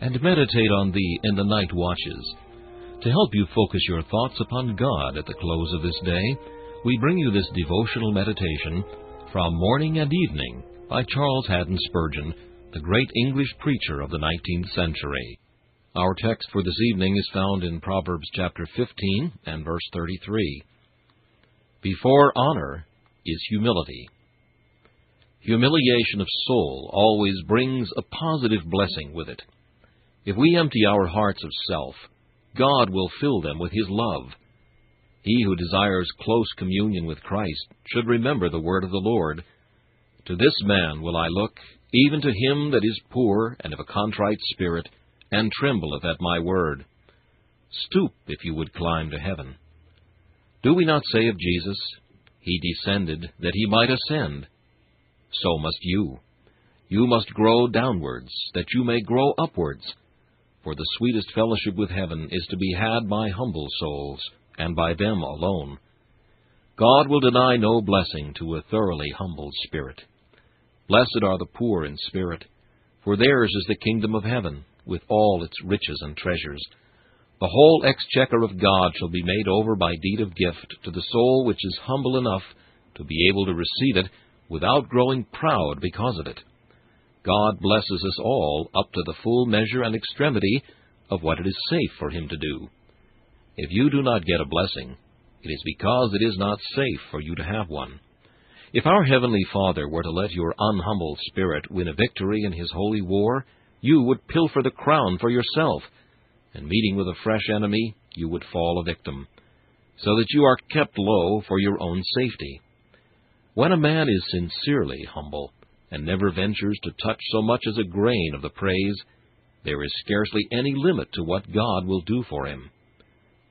and meditate on thee in the night watches. To help you focus your thoughts upon God at the close of this day, we bring you this devotional meditation from Morning and Evening by Charles Haddon Spurgeon, the great English preacher of the 19th century. Our text for this evening is found in Proverbs chapter 15 and verse 33. Before honor is humility. Humiliation of soul always brings a positive blessing with it. If we empty our hearts of self, God will fill them with His love. He who desires close communion with Christ should remember the word of the Lord. To this man will I look, even to him that is poor and of a contrite spirit, and trembleth at my word. Stoop, if you would climb to heaven. Do we not say of Jesus, He descended that He might ascend? So must you. You must grow downwards, that you may grow upwards for the sweetest fellowship with heaven is to be had by humble souls, and by them alone. God will deny no blessing to a thoroughly humbled spirit. Blessed are the poor in spirit, for theirs is the kingdom of heaven, with all its riches and treasures. The whole exchequer of God shall be made over by deed of gift to the soul which is humble enough to be able to receive it without growing proud because of it. God blesses us all up to the full measure and extremity of what it is safe for Him to do. If you do not get a blessing, it is because it is not safe for you to have one. If our Heavenly Father were to let your unhumbled spirit win a victory in His holy war, you would pilfer the crown for yourself, and meeting with a fresh enemy, you would fall a victim, so that you are kept low for your own safety. When a man is sincerely humble, and never ventures to touch so much as a grain of the praise, there is scarcely any limit to what God will do for him.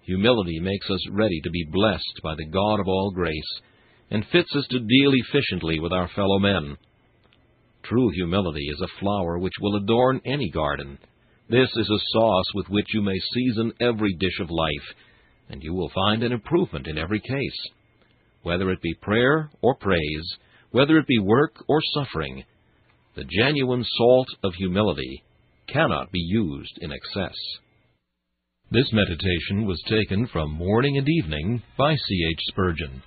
Humility makes us ready to be blessed by the God of all grace, and fits us to deal efficiently with our fellow men. True humility is a flower which will adorn any garden. This is a sauce with which you may season every dish of life, and you will find an improvement in every case. Whether it be prayer or praise, whether it be work or suffering, the genuine salt of humility cannot be used in excess. This meditation was taken from Morning and Evening by C. H. Spurgeon.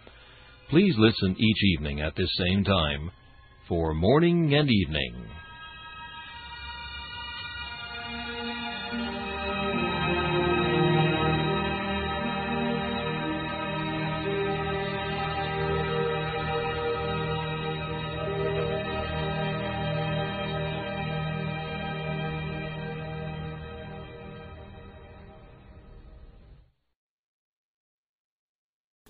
Please listen each evening at this same time for Morning and Evening.